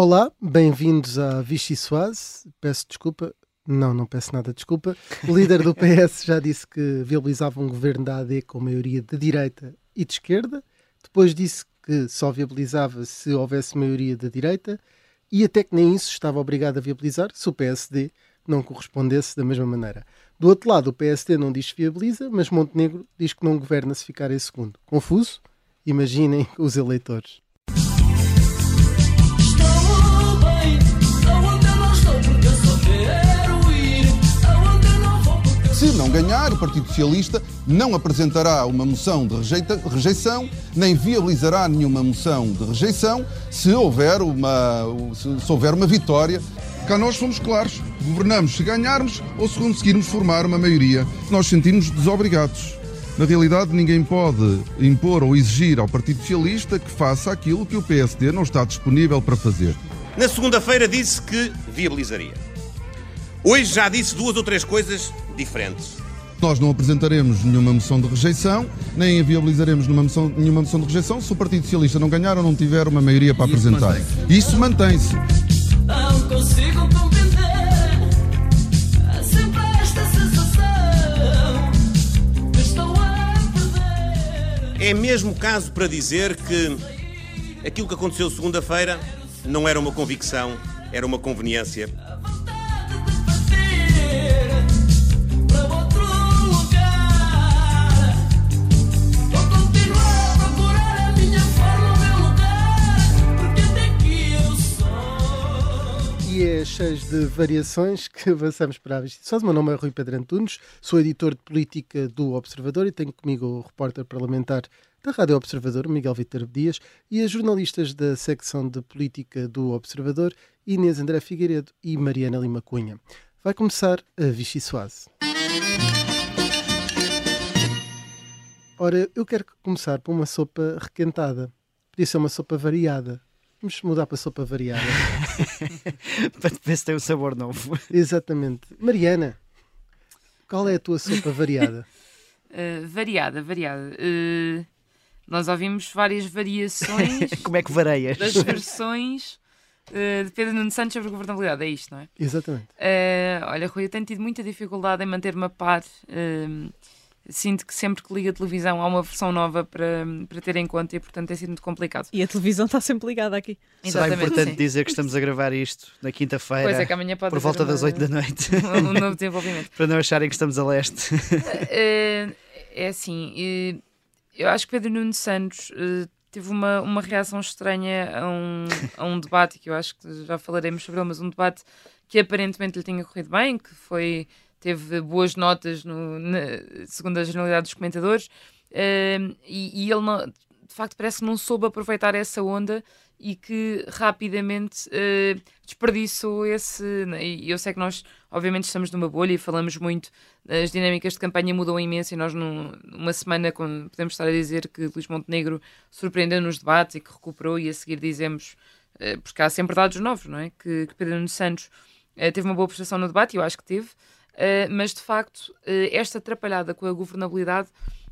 Olá, bem-vindos à Vichy Soase. Peço desculpa, não, não peço nada de desculpa. O líder do PS já disse que viabilizava um governo da AD com maioria de direita e de esquerda. Depois disse que só viabilizava se houvesse maioria da direita e até que nem isso estava obrigado a viabilizar se o PSD não correspondesse da mesma maneira. Do outro lado, o PSD não diz que viabiliza, mas Montenegro diz que não governa se ficar em segundo. Confuso? Imaginem os eleitores. Se não ganhar, o Partido Socialista não apresentará uma moção de rejeita, rejeição, nem viabilizará nenhuma moção de rejeição se houver uma, se, se houver uma vitória. Cá nós somos claros. Governamos se ganharmos ou se conseguirmos formar uma maioria. Nós sentimos desobrigados. Na realidade, ninguém pode impor ou exigir ao Partido Socialista que faça aquilo que o PSD não está disponível para fazer. Na segunda-feira disse que viabilizaria. Hoje já disse duas ou três coisas diferentes. Nós não apresentaremos nenhuma moção de rejeição, nem viabilizaremos nenhuma moção, nenhuma moção de rejeição se o Partido Socialista não ganhar ou não tiver uma maioria para Isso apresentar. Mantém Isso mantém-se. Não consigo compreender é sempre esta sensação estou a perder. É mesmo caso para dizer que aquilo que aconteceu segunda-feira não era uma convicção, era uma conveniência cheios de variações que avançamos para a Justiça. O meu nome é Rui Pedro Antunes, sou editor de política do Observador e tenho comigo o repórter parlamentar da Rádio Observador, Miguel Vitor Dias, e as jornalistas da secção de política do Observador, Inês André Figueiredo e Mariana Lima Cunha. Vai começar a Vichy Soase. Ora, eu quero começar por uma sopa requentada. Podia ser uma sopa variada, Vamos mudar para sopa variada. para ver se tem um sabor novo. Exatamente. Mariana, qual é a tua sopa variada? Uh, variada, variada. Uh, nós ouvimos várias variações. Como é que vareias? Das versões uh, de Pedro Nuno Santos sobre a governabilidade. É isto, não é? Exatamente. olha, Rui, eu tenho tido muita dificuldade em manter-me a par sinto que sempre que ligo a televisão há uma versão nova para, para ter em conta e, portanto, tem sido muito complicado. E a televisão está sempre ligada aqui. Será importante sim. dizer que estamos a gravar isto na quinta-feira, é, por volta das 8 da noite. Um novo desenvolvimento. para não acharem que estamos a leste. É, é assim, eu acho que Pedro Nuno Santos eh, teve uma, uma reação estranha a um, a um debate, que eu acho que já falaremos sobre ele, mas um debate que aparentemente lhe tinha corrido bem, que foi teve boas notas no, na, segundo a generalidade dos comentadores, uh, e, e, ele não, de facto parece que não soube aproveitar essa onda e que rapidamente uh, desperdiçou esse. Né? E eu sei que nós, obviamente, estamos numa bolha e falamos muito, as dinâmicas de campanha mudam imenso e nós, num, numa semana, podemos estar a dizer que Luís Montenegro surpreendeu nos debates e que recuperou, e a seguir dizemos, uh, porque há sempre dados novos, não é? Que, que Pedro Nunes Santos teve uma boa prestação no debate, e eu acho que teve. Uh, mas de facto, uh, esta atrapalhada com a governabilidade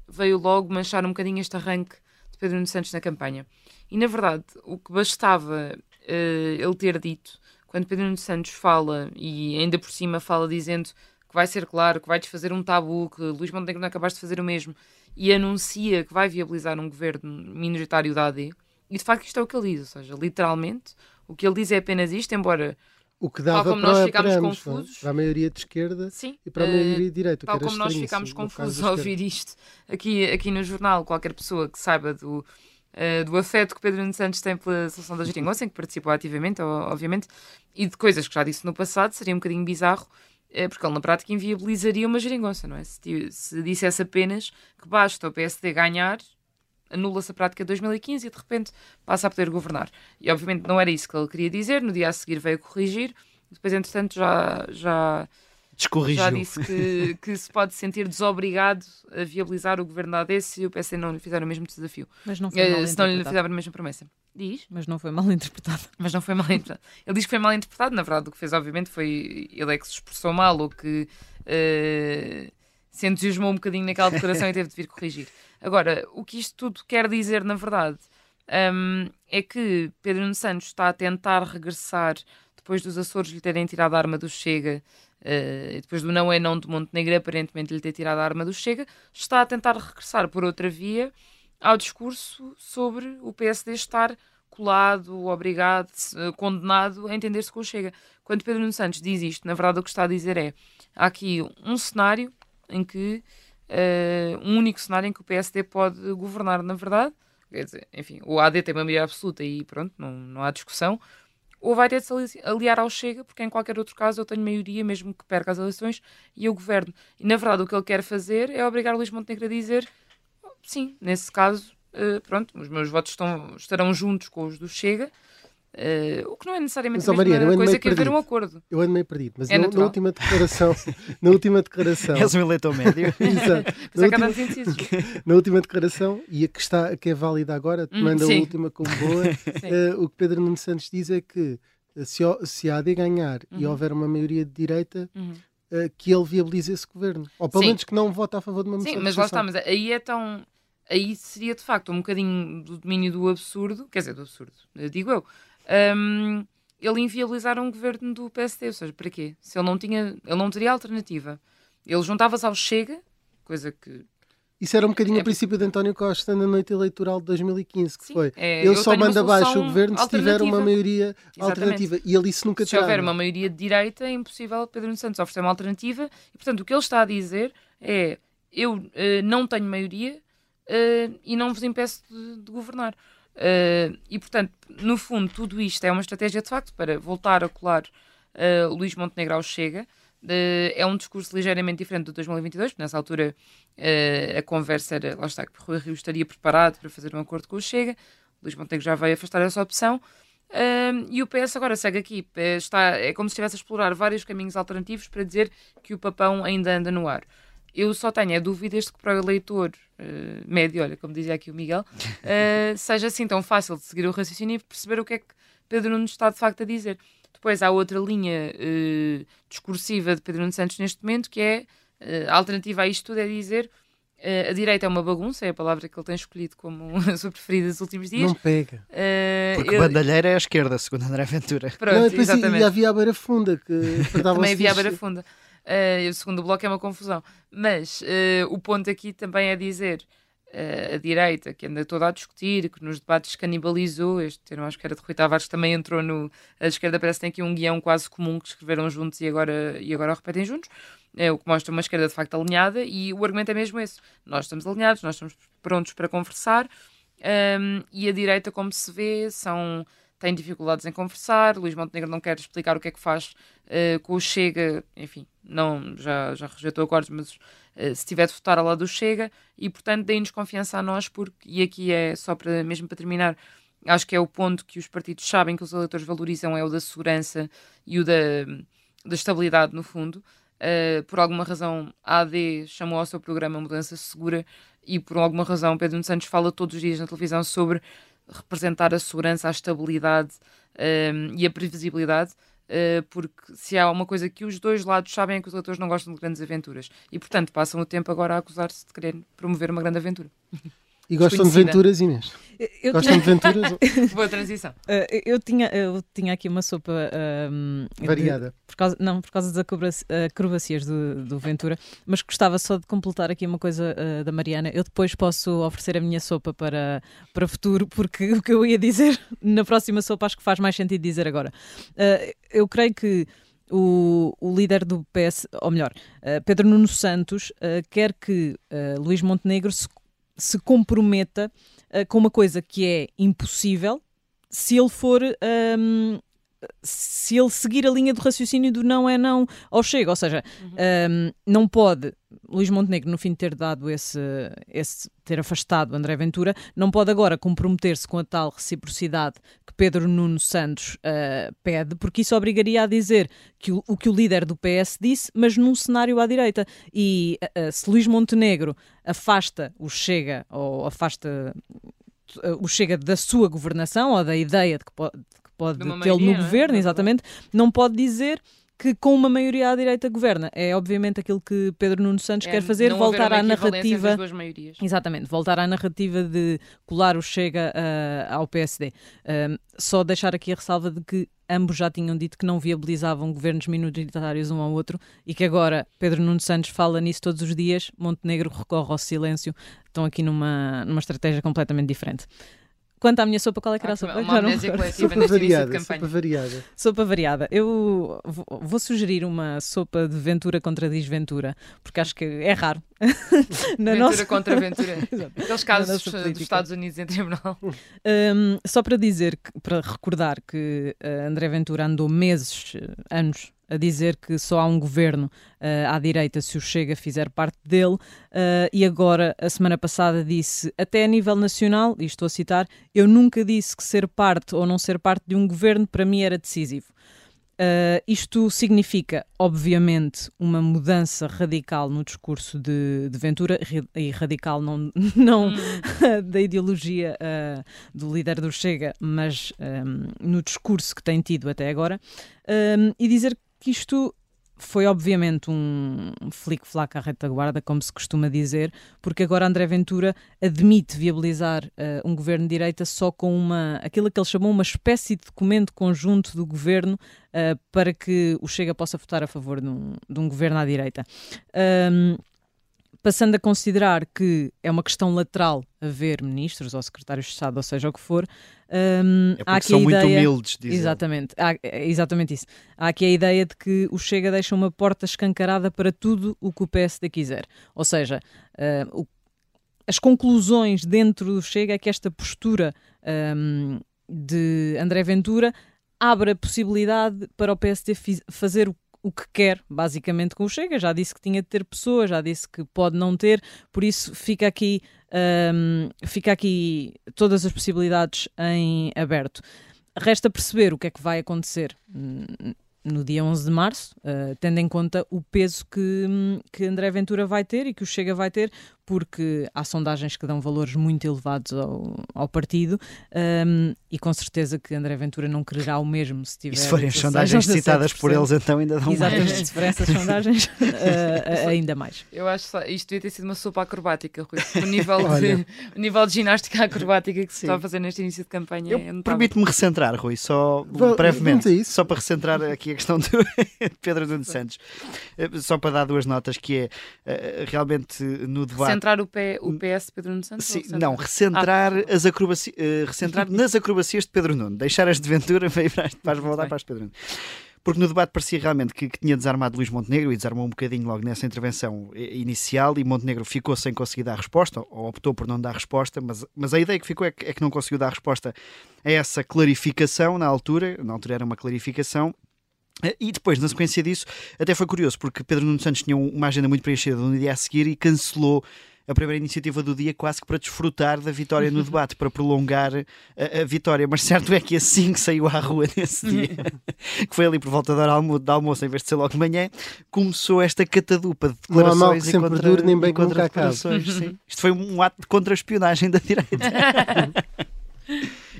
veio logo manchar um bocadinho este arranque de Pedro Nuno Santos na campanha. E na verdade, o que bastava uh, ele ter dito, quando Pedro Nuno Santos fala, e ainda por cima fala dizendo que vai ser claro, que vai desfazer um tabu, que Luís Montenegro não é capaz de fazer o mesmo, e anuncia que vai viabilizar um governo minoritário da AD, e de facto isto é o que ele diz, ou seja, literalmente, o que ele diz é apenas isto, embora o que dava para, nós ficámos ambos, confusos. para a maioria de esquerda Sim, e para a maioria de direita. Tal como nós ficámos confusos ao ouvir isto aqui, aqui no jornal, qualquer pessoa que saiba do, uh, do afeto que Pedro Nuno Santos tem pela solução da geringonça, em que participou ativamente, obviamente, e de coisas que já disse no passado, seria um bocadinho bizarro, uh, porque ele na prática inviabilizaria uma geringonça, não é? Se, se dissesse apenas que basta o PSD ganhar anula-se a prática de 2015 e de repente passa a poder governar. E obviamente não era isso que ele queria dizer, no dia a seguir veio corrigir, depois entretanto já, já, já disse que, que se pode sentir desobrigado a viabilizar o governo da AD se o PS não lhe fizer o mesmo desafio. Mas não foi eh, mal Se não lhe fizer a mesma promessa. Diz? Mas não foi mal interpretado. Mas não foi mal interpretado. Ele diz que foi mal interpretado, na verdade o que fez obviamente foi ele é que se expressou mal ou que uh, se entusiasmou um bocadinho naquela declaração e teve de vir corrigir. Agora, o que isto tudo quer dizer, na verdade, um, é que Pedro Nuno Santos está a tentar regressar depois dos Açores lhe terem tirado a arma do Chega, uh, depois do não é não de Montenegro aparentemente lhe ter tirado a arma do Chega, está a tentar regressar por outra via ao discurso sobre o PSD estar colado, obrigado, condenado a entender-se com o Chega. Quando Pedro Nuno Santos diz isto, na verdade o que está a dizer é há aqui um cenário em que uh, um único cenário em que o PSD pode governar, na verdade, quer dizer, enfim, o AD tem uma maioria absoluta e pronto, não, não há discussão, ou vai ter de se aliar ao Chega, porque em qualquer outro caso eu tenho maioria, mesmo que perca as eleições, e eu governo. E na verdade o que ele quer fazer é obrigar o Luís Montenegro a dizer sim, nesse caso, uh, pronto, os meus votos estão, estarão juntos com os do Chega, Uh, o que não é necessariamente mas, a mesma Maria, coisa que haver um acordo. Eu ando meio perdido, mas é na, na, última declaração. na última declaração. És um eleitor médio. Exato. Na, última, na última declaração, e a que, está, que é válida agora, te hum, manda a última como boa. uh, o que Pedro Nuno Santos diz é que eh, se, se a AD ganhar uhum. e houver uma maioria de direita. Uhum. Uh, que ele viabilize esse governo. Ou pelo Sim. menos que não vote a favor de uma moção Sim, mas lá está, mas aí é tão. Aí seria de facto um bocadinho do domínio do absurdo, quer dizer, do absurdo, digo eu, um, ele inviabilizar um governo do PSD. Ou seja, para quê? Se ele não tinha, ele não teria alternativa. Ele juntava-se ao Chega, coisa que isso era um bocadinho é... o princípio de António Costa na noite eleitoral de 2015, que Sim, foi. É, ele só manda abaixo o governo se tiver uma maioria Exatamente. alternativa. E ele isso nunca Se houver uma maioria de direita, é impossível Pedro Santos oferecer uma alternativa. E, portanto, o que ele está a dizer é: eu uh, não tenho maioria uh, e não vos impeço de, de governar. Uh, e, portanto, no fundo, tudo isto é uma estratégia de facto para voltar a colar uh, Luís Montenegro ao Chega. Uh, é um discurso ligeiramente diferente do 2022, porque nessa altura a conversa era, lá está, que Rui Rio estaria preparado para fazer um acordo com o Chega. Luís Montenegro já veio afastar essa opção. e o PS agora segue aqui. Está, é como se estivesse a explorar vários caminhos alternativos para dizer que o papão ainda anda no ar. Eu só tenho é dúvidas de que para o eleitor uh, médio, olha, como dizia aqui o Miguel, uh, seja assim tão fácil de seguir o raciocínio e perceber o que é que Pedro Nuno está de facto a dizer. Depois há outra linha uh, discursiva de Pedro Nuno Santos neste momento, que é a alternativa a isto tudo é dizer a direita é uma bagunça, é a palavra que ele tem escolhido como a sua preferida nos últimos dias. Não pega. Uh, Porque eu... bandalheira é a esquerda, segundo André Ventura. Pronto, não, exatamente. E havia a beira funda. Que Também havia a beira funda. Uh, o segundo bloco é uma confusão. Mas uh, o ponto aqui também é dizer uh, a direita, que anda toda a discutir, que nos debates canibalizou, este termo acho que era de Rui Tavares, também entrou no. A esquerda parece que tem aqui um guião quase comum que escreveram juntos e agora, e agora repetem juntos. É o que mostra uma esquerda de facto alinhada, e o argumento é mesmo esse. Nós estamos alinhados, nós estamos prontos para conversar, um, e a direita, como se vê, são tem dificuldades em conversar. Luís Montenegro não quer explicar o que é que faz uh, com o Chega, enfim, não, já, já rejeitou acordos, mas uh, se tiver de votar ao lado do Chega, e portanto deem-nos confiança a nós, porque, e aqui é só para mesmo para terminar, acho que é o ponto que os partidos sabem que os eleitores valorizam, é o da segurança e o da, da estabilidade, no fundo. Uh, por alguma razão, a AD chamou ao seu programa Mudança Segura e por alguma razão Pedro Santos fala todos os dias na televisão sobre representar a segurança, a estabilidade um, e a previsibilidade. Uh, porque se há uma coisa que os dois lados sabem é que os leitores não gostam de grandes aventuras e, portanto, passam o tempo agora a acusar-se de querer promover uma grande aventura. E gostam de aventuras, Inês? Eu gostam tinha... de aventuras? Boa transição. Uh, eu, tinha, eu tinha aqui uma sopa uh, variada. De, por causa, não, por causa das acrobacias do, do Ventura, mas gostava só de completar aqui uma coisa uh, da Mariana. Eu depois posso oferecer a minha sopa para, para futuro, porque o que eu ia dizer na próxima sopa acho que faz mais sentido dizer agora. Uh, eu creio que o, o, líder do PS, ou melhor, uh, Pedro Nuno Santos, uh, quer que uh, Luís Montenegro se se comprometa uh, com uma coisa que é impossível se ele for. Um, se ele seguir a linha do raciocínio do não é não ao chega, ou seja, uhum. um, não pode Luís Montenegro, no fim de ter dado esse, esse ter afastado André Ventura, não pode agora comprometer-se com a tal reciprocidade que Pedro Nuno Santos uh, pede, porque isso obrigaria a dizer que o, o, que o líder do PS disse, mas num cenário à direita. E uh, se Luís Montenegro afasta o Chega, ou afasta o Chega da sua governação, ou da ideia de que pode, pode tê-lo no governo, é? exatamente, não pode dizer que com uma maioria à direita governa. É obviamente aquilo que Pedro Nuno Santos é, quer fazer, voltar à narrativa. Exatamente, voltar à narrativa de colar o Chega uh, ao PSD. Uh, só deixar aqui a ressalva de que ambos já tinham dito que não viabilizavam governos minoritários um ao outro e que agora Pedro Nuno Santos fala nisso todos os dias, Montenegro recorre ao silêncio, estão aqui numa, numa estratégia completamente diferente. Quanto à minha sopa, qual é que era a sopa? Uma amnésia coletiva sopa variada, sopa variada. Sopa variada. Eu vou sugerir uma sopa de Ventura contra Desventura, porque acho que é raro. Na Ventura nossa... contra Ventura. Aqueles casos dos Estados Unidos em tribunal. Um, só para dizer, que, para recordar que uh, André Ventura andou meses, anos, a dizer que só há um governo uh, à direita se o Chega fizer parte dele, uh, e agora, a semana passada, disse, até a nível nacional, e estou a citar, eu nunca disse que ser parte ou não ser parte de um governo para mim era decisivo. Uh, isto significa, obviamente, uma mudança radical no discurso de, de Ventura, e radical não, não hum. da ideologia uh, do líder do Chega, mas um, no discurso que tem tido até agora, um, e dizer que isto foi obviamente um flic-flac à retaguarda, como se costuma dizer, porque agora André Ventura admite viabilizar uh, um governo de direita só com uma, aquilo que ele chamou uma espécie de documento conjunto do governo uh, para que o Chega possa votar a favor de um, de um governo à direita. Um, passando a considerar que é uma questão lateral haver ministros ou secretários de Estado, ou seja o que for, um, é há aqui são a ideia, muito humildes, dizem. Exatamente, há, é exatamente isso. Há aqui a ideia de que o Chega deixa uma porta escancarada para tudo o que o PSD quiser. Ou seja, uh, o, as conclusões dentro do Chega é que esta postura um, de André Ventura abre a possibilidade para o PSD fazer o o que quer, basicamente, com o Chega. Já disse que tinha de ter pessoas, já disse que pode não ter, por isso fica aqui, um, fica aqui todas as possibilidades em aberto. Resta perceber o que é que vai acontecer no dia 11 de março, uh, tendo em conta o peso que, que André Ventura vai ter e que o Chega vai ter, porque há sondagens que dão valores muito elevados ao, ao partido um, e com certeza que André Ventura não quererá o mesmo se tiver. E se forem sondagens citadas por eles, então ainda dão Exatamente, mais. se forem essas sondagens, uh, ainda mais. Eu acho que isto devia ter sido uma sopa acrobática, Rui. O nível, de, o nível de ginástica acrobática que se Sim. está a fazer neste início de campanha Eu é Permite-me recentrar, Rui, só brevemente, só para recentrar aqui a questão de Pedro Nuno Santos, eh, só para dar duas notas, que é realmente no debate Recentrar o, P, o PS Pedro Nuno Santos? Sim, não, recentrar, ah. as acrobaci, uh, recentrar nas acrobacias de Pedro Nuno. Deixar as de Ventura para, voltar para as de Pedro Nuno porque no debate parecia realmente que, que, tinha desarmado Luís Montenegro e desarmou um bocadinho logo nessa intervenção inicial e Montenegro ficou sem conseguir dar resposta, ou optou por não dar resposta, mas, mas a ideia que ficou é que, é que não conseguiu dar resposta a essa clarificação na altura, na altura era uma clarificação, eh, e depois, na sequência disso, até foi curioso, porque Pedro Nuno Santos tinha uma agenda muito preenchida no dia a seguir e cancelou a primeira iniciativa do dia quase que para desfrutar da vitória no debate, para prolongar a, a vitória. Mas certo é que assim que saiu à rua nesse dia, que foi ali por volta da almo almoço, em vez de ser logo de manhã, começou esta catadupa de declarações Não há mal que e contra, dure, nem bem contra declarações. Sim. Isto foi um ato de contra-espionagem da direita.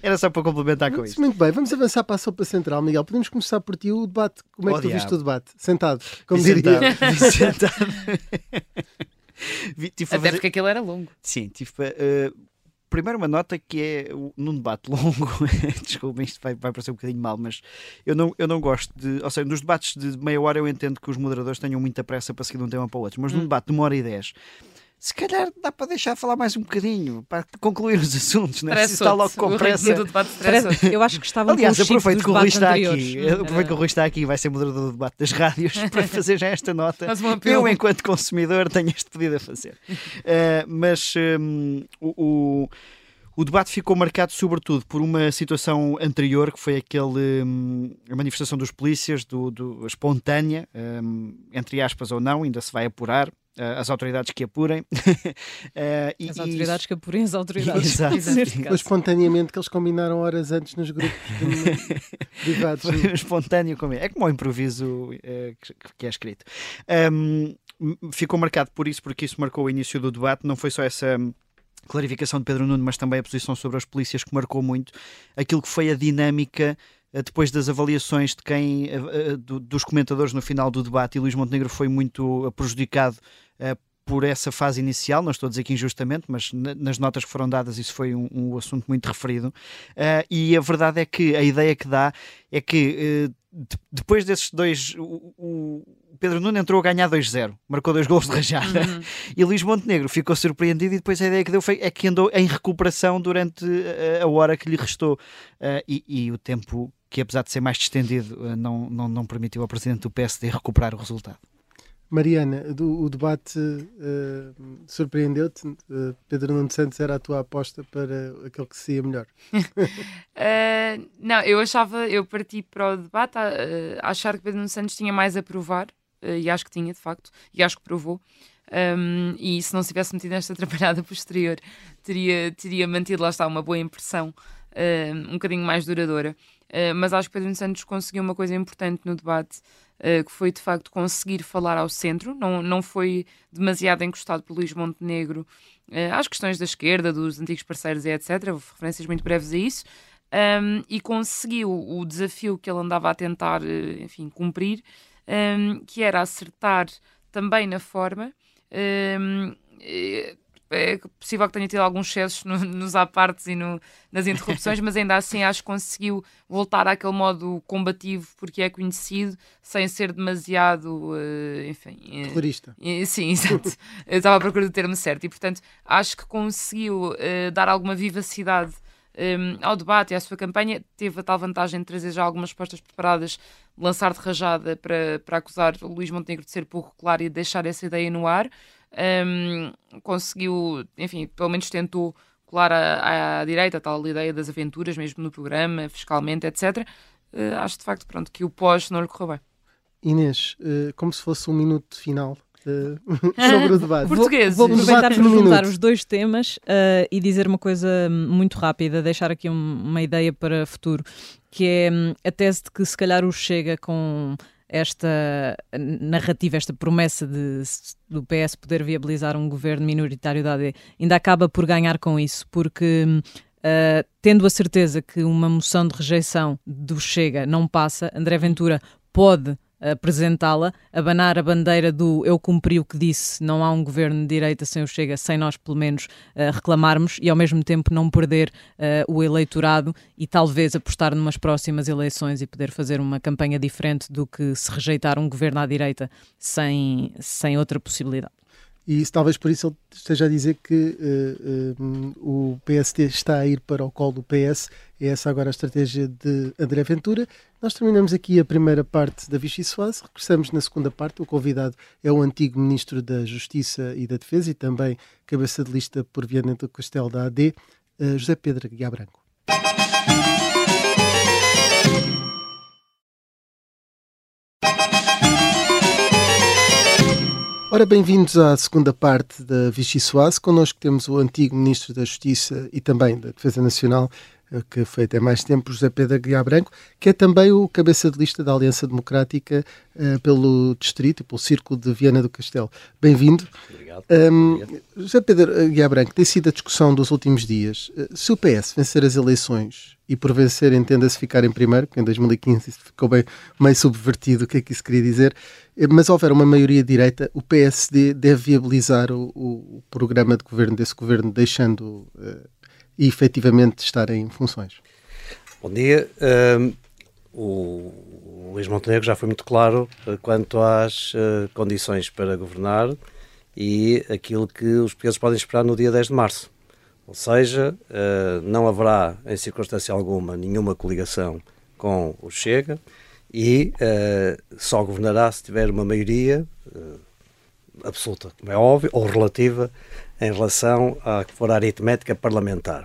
Era só para complementar com isso. Muito bem, vamos avançar para a sopa central, Miguel. Podemos começar por ti o debate. Como é que oh, tu viste o debate? Sentado, como diria. Sentado. sentado. tive Até fazer... porque aquilo era longo. Sim, tive uh, primeiro uma nota que é num debate longo, desculpa, isto vai, vai parecer um bocadinho mal, mas eu não, eu não gosto de, ou seja, nos debates de meia hora eu entendo que os moderadores tenham muita pressa para seguir de um tema para o outro, mas hum. num debate de uma hora e dez se calhar dá para deixar falar mais um bocadinho para concluir os assuntos, não é? Se está logo com pressa. Eu acho que estava Aliás, aproveito que o Rui está aqui. Aproveito que o Rui está aqui e vai ser moderador do debate das rádios para fazer já esta nota. Eu, enquanto consumidor, tenho este pedido a fazer. Uh, mas um, o, o debate ficou marcado sobretudo por uma situação anterior, que foi aquele hum, a manifestação dos polícias, do, do espontânea, hum, entre aspas ou não, ainda se vai apurar. Uh, as autoridades que apurem. uh, e, as autoridades isso... que apurem as autoridades. Exato. Ou espontaneamente que eles combinaram horas antes nos grupos privados. espontâneo como é. como o improviso uh, que, que, é escrito. Um, ficou marcado por isso, porque isso marcou o início do debate. Não foi só essa clarificação de Pedro Nuno, mas também a posição sobre as polícias que marcou muito aquilo que foi a dinâmica depois das avaliações de quem, dos comentadores no final do debate, e Luís Montenegro foi muito prejudicado por essa fase inicial, não estou a dizer que injustamente, mas nas notas que foram dadas isso foi um, um assunto muito referido. Uh, e a verdade é que a ideia que dá é que uh, de, depois desses dois, o, o, Pedro Nuno entrou a ganhar 2-0, marcou dois gols de rajada, uhum. e Luís Montenegro ficou surpreendido e depois a ideia que deu foi é que andou em recuperação durante a, a hora que lhe restou. Uh, e, e o tempo que apesar de ser mais distendido, não, não, não permitiu ao Presidente do PSD recuperar o resultado. Mariana, do, o debate uh, surpreendeu-te? Uh, Pedro Nuno Santos era a tua aposta para aquele que seria melhor? uh, não, eu achava, eu parti para o debate a, a achar que Pedro Nuno Santos tinha mais a provar, e acho que tinha, de facto, e acho que provou. Um, e se não se tivesse metido nesta atrapalhada posterior, teria, teria mantido, lá está, uma boa impressão, um bocadinho mais duradoura. Mas acho que Pedro Santos conseguiu uma coisa importante no debate uh, que foi de facto conseguir falar ao centro, não, não foi demasiado encostado por Luís Montenegro uh, às questões da esquerda, dos antigos parceiros e etc. Referências muito breves a isso. Um, e conseguiu o desafio que ele andava a tentar, enfim, cumprir, um, que era acertar também na forma. Um, é possível que tenha tido alguns excessos no, nos apartes e no, nas interrupções, mas ainda assim acho que conseguiu voltar àquele modo combativo porque é conhecido, sem ser demasiado, uh, enfim... Uh, Terrorista. Uh, sim, exato. Eu estava à procura do termo certo e, portanto, acho que conseguiu dar alguma vivacidade um, ao debate e à sua campanha. Teve a tal vantagem de trazer já algumas respostas preparadas, lançar de rajada para, para acusar o Luís Montenegro de ser pouco claro e deixar essa ideia no ar um, conseguiu, enfim, pelo menos tentou colar à, à, direita a tal ideia das aventuras, mesmo no programa, fiscalmente, etc. Uh, eh, acho de facto pronto, que o pós não lhe correu bem. Inês, uh, como se fosse um minuto final. Uh, sobre o debate. Português. Vou, vou aproveitar para juntar os dois temas uh, e dizer uma coisa muito rápida, deixar aqui um, uma ideia para futuro, que é um, a tese de que se calhar o Chega com esta narrativa, esta promessa de, do PS poder viabilizar um governo minoritário da AD, ainda acaba por ganhar com isso, porque uh, tendo a certeza que uma moção de rejeição do Chega não passa, André Ventura pode apresentá-la, abanar a bandeira do eu cumpri o que disse, não há um governo de direita sem o Chega, sem nós pelo menos reclamarmos e ao mesmo tempo não perder o eleitorado e talvez apostar numas próximas eleições e poder fazer uma campanha diferente do que se rejeitar um governo à direita sem, sem outra possibilidade. E talvez por isso ele esteja a dizer que uh, uh, o PSD está a ir para o colo do PS. É essa agora a estratégia de André Ventura. Nós terminamos aqui a primeira parte da Vichy Soase. Regressamos na segunda parte. O convidado é o antigo Ministro da Justiça e da Defesa e também cabeça de lista por Viana do Castelo da AD, eh, José Pedro Guiá Branco. Ora, bem-vindos à segunda parte da Vichy Soase. Connosco temos o antigo Ministro da Justiça e também da Defesa Nacional, que foi até mais tempo, José Pedro Aguiar Branco, que é também o cabeça de lista da Aliança Democrática uh, pelo Distrito e pelo Círculo de Viana do Castelo. Bem-vindo. Obrigado. Um, Obrigado. José Pedro Aguiar Branco, tem sido a discussão dos últimos dias. Uh, se o PS vencer as eleições e por vencer entenda-se ficar em primeiro, que em 2015 isso ficou bem meio subvertido, o que é que isso queria dizer, mas houver uma maioria direita, o PSD deve viabilizar o, o programa de governo desse governo, deixando uh, e efetivamente estar em funções. Bom dia. O Luís Montenegro já foi muito claro uh, quanto às uh, condições para governar e aquilo que os portugueses podem esperar no dia 10 de março. Ou seja, uh, não haverá, em circunstância alguma, nenhuma coligação com o Chega e só governará se tiver uma maioria absoluta, como é óbvio, ou relativa em relação à que for a aritmética parlamentar.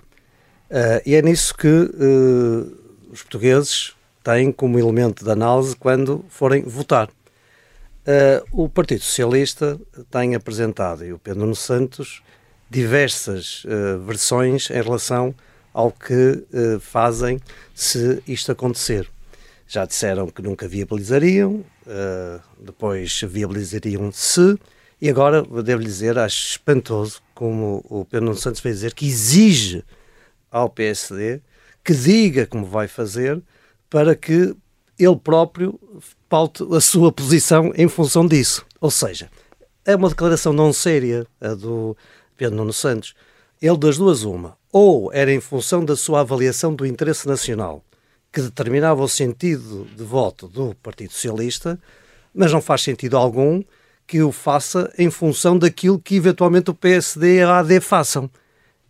Uh, e é nisso que uh, os portugueses têm como elemento de análise quando forem votar. Uh, o Partido Socialista tem apresentado, e o Pedro Nuno Santos, diversas versões em relação ao que fazem se isto acontecer. Já disseram que nunca viabilizariam, depois viabilizariam se, e agora, devo dizer, acho espantoso como o Pedro Nuno Santos vai dizer que exige ao PSD que diga como vai fazer para que ele próprio paute a sua posição em função disso. Ou seja, é uma declaração não séria, a do Pedro Nuno Santos. Ele das duas uma, ou era em função da sua avaliação do interesse nacional, que determinava o sentido de voto do Partido Socialista, mas não faz sentido algum que o faça em função daquilo que eventualmente o PSD e a AD façam.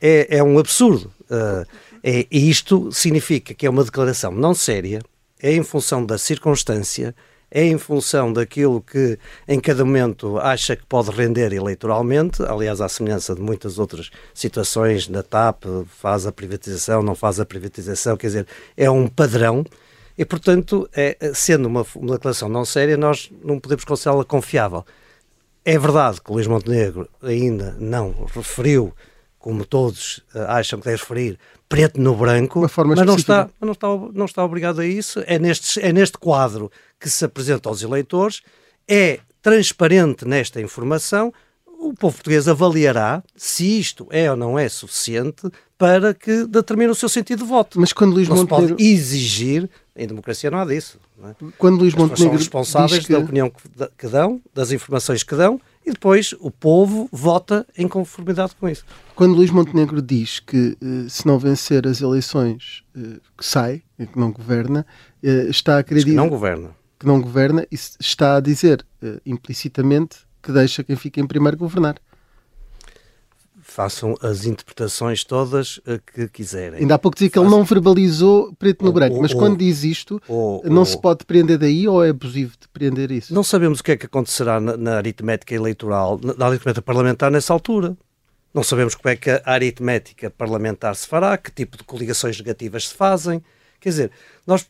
É, é um absurdo. Uh, é, e isto significa que é uma declaração não séria, é em função da circunstância, é em função daquilo que em cada momento acha que pode render eleitoralmente, aliás, à semelhança de muitas outras situações na TAP, faz a privatização, não faz a privatização, quer dizer, é um padrão e, portanto, é, sendo uma, uma declaração não séria, nós não podemos considerá-la confiável. É verdade que o Luís Montenegro ainda não referiu, como todos uh, acham que deve referir, preto no branco, mas não está, não, está, não está obrigado a isso. É neste, é neste quadro que se apresenta aos eleitores, é transparente nesta informação, o povo português avaliará se isto é ou não é suficiente para que determine o seu sentido de voto. Mas quando Luís não Montenegro... se pode exigir, em democracia não há disso. Não é? Quando Luís Montenegro são responsáveis que... da opinião que dão, das informações que dão, e depois o povo vota em conformidade com isso. Quando Luís Montenegro diz que eh, se não vencer as eleições eh, que sai, que não governa, eh, está a querer dizer... que não governa que não governa e está a dizer implicitamente que deixa quem fica em primeiro governar. Façam as interpretações todas uh, que quiserem. Ainda há pouco dizia que ele não verbalizou preto no branco, mas ou, quando diz isto, ou, não ou, se pode prender daí ou é abusivo de prender isso? Não sabemos o que é que acontecerá na, na aritmética eleitoral, na, na aritmética parlamentar nessa altura. Não sabemos como é que a aritmética parlamentar se fará, que tipo de coligações negativas se fazem. Quer dizer, nós eh,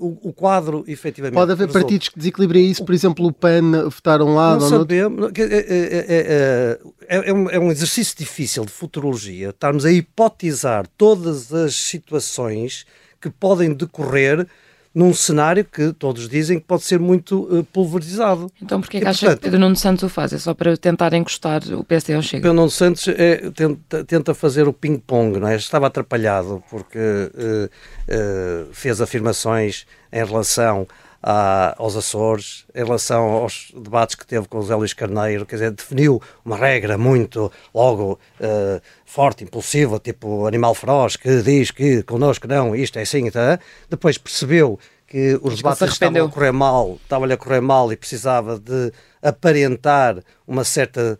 o, o quadro, efetivamente. Pode haver partidos que desequilibrem isso, por exemplo, o PAN votar um lado não sabemos. É, é, é, é, um, é um exercício difícil de futurologia estarmos a hipotizar todas as situações que podem decorrer num cenário que todos dizem que pode ser muito uh, pulverizado. Então porquê que acha portanto, que Pedro Nuno Santos o faz? É só para tentar encostar o PSD ao Chega? Pedro Nuno Santos é, tenta, tenta, fazer o ping-pong, não é? Estava atrapalhado porque uh, uh, fez afirmações em relação a, aos Açores, em relação aos debates que teve com o Zé Luís Carneiro, quer dizer, definiu uma regra muito logo uh, forte, impulsiva, tipo animal feroz, que diz que connosco não, isto é assim, tá? depois percebeu que os debates estavam a correr mal, estavam-lhe a correr mal e precisava de aparentar uma certa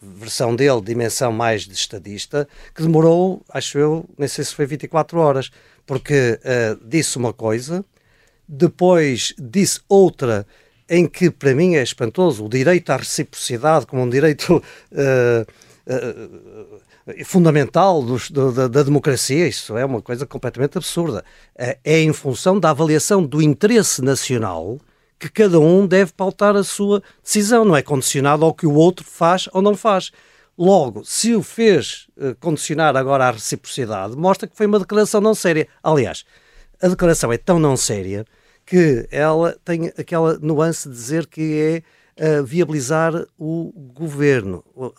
versão dele, dimensão mais de estadista, que demorou, acho eu, nem sei se foi 24 horas, porque uh, disse uma coisa, depois disse outra em que para mim é espantoso, o direito à reciprocidade como um direito uh, uh, fundamental dos, do, da, da, democracia, isso é uma coisa completamente absurda. Uh, é em função da avaliação do interesse nacional que cada um deve pautar a sua decisão, não é condicionado ao que o outro faz ou não faz. Logo, se o fez condicionar agora à reciprocidade, mostra que foi uma declaração não séria. Aliás, a declaração é tão não séria que ela tem aquela nuance de dizer que é uh, viabilizar o governo, o, uh,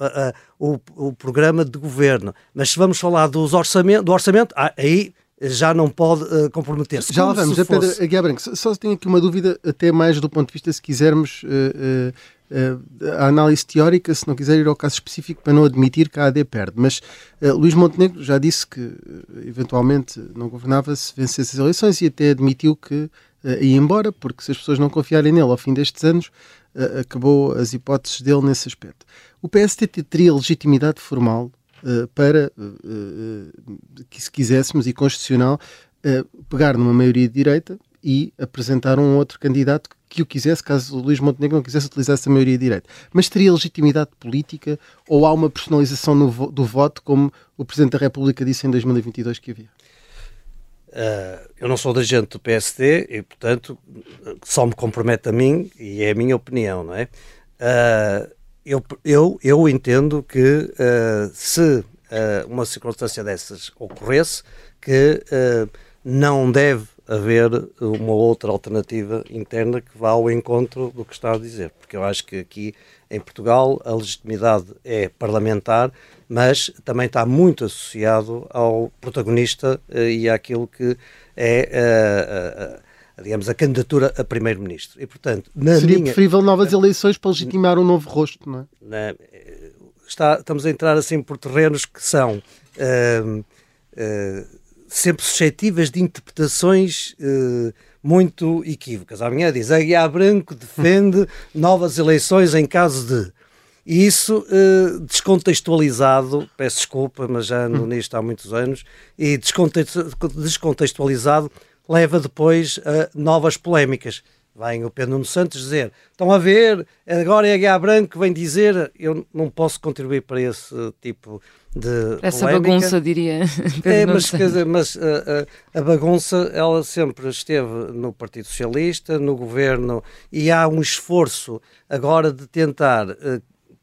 o, o, programa de governo. Mas se vamos falar dos orçamento, do orçamento, ah, aí já não pode uh, comprometer-se. Já lá vamos, se Pedro fosse... só tenho aqui uma dúvida, até mais do ponto de vista, se quisermos, uh, uh, a análise teórica, se não quiser ir ao caso específico, para não admitir que a AD perde. Mas Luís Montenegro já disse que eventualmente não governava se vencesse as eleições e até admitiu que uh, ir embora, porque se as pessoas não confiarem nele ao fim destes anos, uh, acabou as hipóteses dele nesse aspecto. O PST teria legitimidade formal uh, para, que se quiséssemos, e constitucional, pegar numa maioria de direita e apresentar um outro candidato que o quisesse, caso o Luís Montenegro não quisesse utilizar essa maioria direita. Mas teria legitimidade política ou há uma personalização no, do voto, como o Presidente da República disse em 2022 que havia? Uh, eu não sou dirigente do PSD e, portanto, só me compromete a mim e é a minha opinião, não é? Uh, eu, eu, eu entendo que uh, se uma circunstância dessas ocorresse, que não deve haver uma outra alternativa interna que vá ao encontro do que está a dizer, porque eu acho que aqui em Portugal a legitimidade é parlamentar mas também está muito associado ao protagonista uh, e àquilo que é uh, digamos, a candidatura a primeiro-ministro. E, portanto, Seria minha, preferível novas eleições para legitimar um novo rosto, não é? está- estamos a entrar assim por terrenos que são ahm, ah, sempre suscetíveis de interpretações ah, muito equívocas. Amanhã diz, Aguiar Branco defende novas eleições em caso de... E isso ah, descontextualizado, peço desculpa, mas já ando nisto há muitos anos, e descontext- descontextualizado leva depois a novas polémicas. Vem o Pedro Nuno Santos dizer: estão a ver, agora é Aguiar Branco que vem dizer. Eu não posso contribuir para esse tipo de. Essa polémica. bagunça, diria. É, mas, dizer, mas a, a- a bagunça ela sempre esteve no Partido Socialista, no governo, e há um esforço agora de tentar, eh,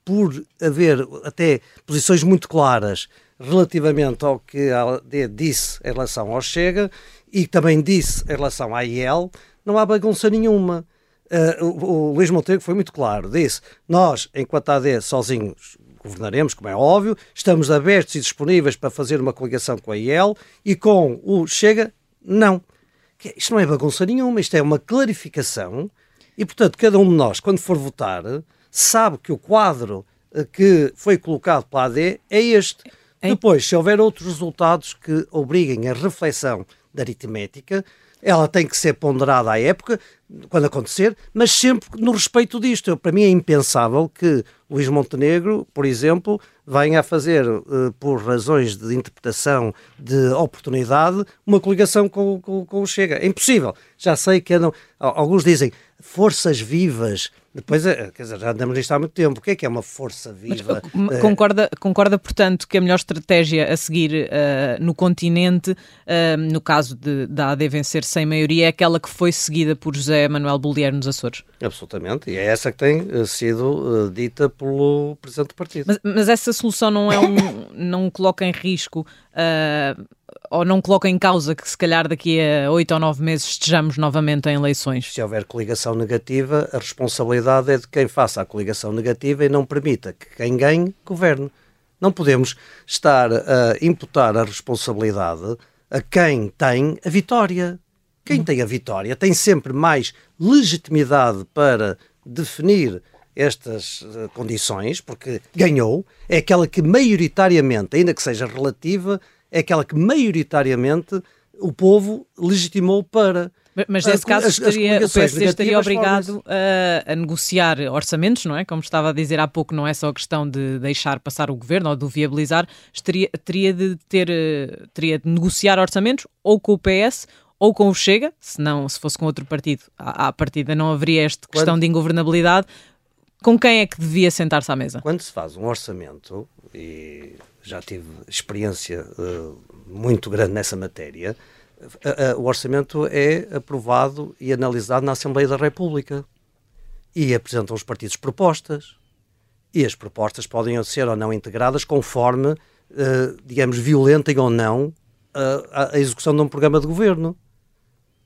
por haver até posições muito claras relativamente ao que a AD disse em relação ao Chega e também disse em relação à IEL, não há bagunça nenhuma. Eh, o, o Luís Montenegro foi muito claro, disse, nós, enquanto AD sozinhos governaremos, como é óbvio, estamos abertos e disponíveis para fazer uma coligação com a IEL e com o Chega, não. Isto não é bagunça nenhuma, isto é uma clarificação e, portanto, cada um de nós, quando for votar, sabe que o quadro eh, que foi colocado pela AD é este. Depois, se houver outros resultados que obriguem a reflexão da aritmética, ela tem que ser ponderada à época, quando acontecer, mas sempre no respeito disto. Eu, para mim é impensável que Luís Montenegro, por exemplo, venha a fazer, eh, por razões de interpretação de oportunidade, uma coligação com, com, com o Chega. É impossível. Já sei que andam. al- Alguns dizem forças vivas. Depois, eh, quer dizer, já andamos nisto há muito tempo. O que é que é uma força Mas, viva? uh, Eh, concorda, concorda, portanto, que a melhor estratégia a seguir uh, no continente, uh, no caso de, da AD vencer sem maioria, é aquela que foi seguida por José Manuel Bolieiro nos Açores? Absolutamente. E é essa que tem sido eh, dita pelo Presidente do Partido. Mas, mas essa solução não é um, não coloca em risco uh, ou não coloca em causa que se calhar daqui a oito ou nove meses estejamos novamente em eleições? Se houver coligação negativa, a responsabilidade é de quem faça a coligação negativa e não permita que quem ganhe governe. Não podemos estar a imputar a responsabilidade a quem tem a vitória. Quem tem a vitória tem sempre mais legitimidade para definir estas eh, condições, porque ganhou, é aquela que maioritariamente, ainda que seja relativa, é aquela que maioritariamente o povo legitimou para. Mas- nesse caso as- as estaria, o PSD estaria obrigado a, a negociar orçamentos, não é? Como estava a dizer há pouco, não é só questão de deixar passar o governo ou de o viabilizar, estaria, teria de ter, teria de negociar orçamentos ou com o PS ou com o Chega, se não, se fosse com outro partido, à, à partida não haveria esta questão de ingovernabilidade. Com quem é que devia sentar-se à mesa? Quando se faz um orçamento, e já tive experiência eh, muito grande nessa matéria, o orçamento é aprovado e analisado na Assembleia da República. E apresentam os partidos propostas. E as propostas podem ser ou não integradas conforme, eh, digamos, violentem ou não eh, a execução de um programa de governo.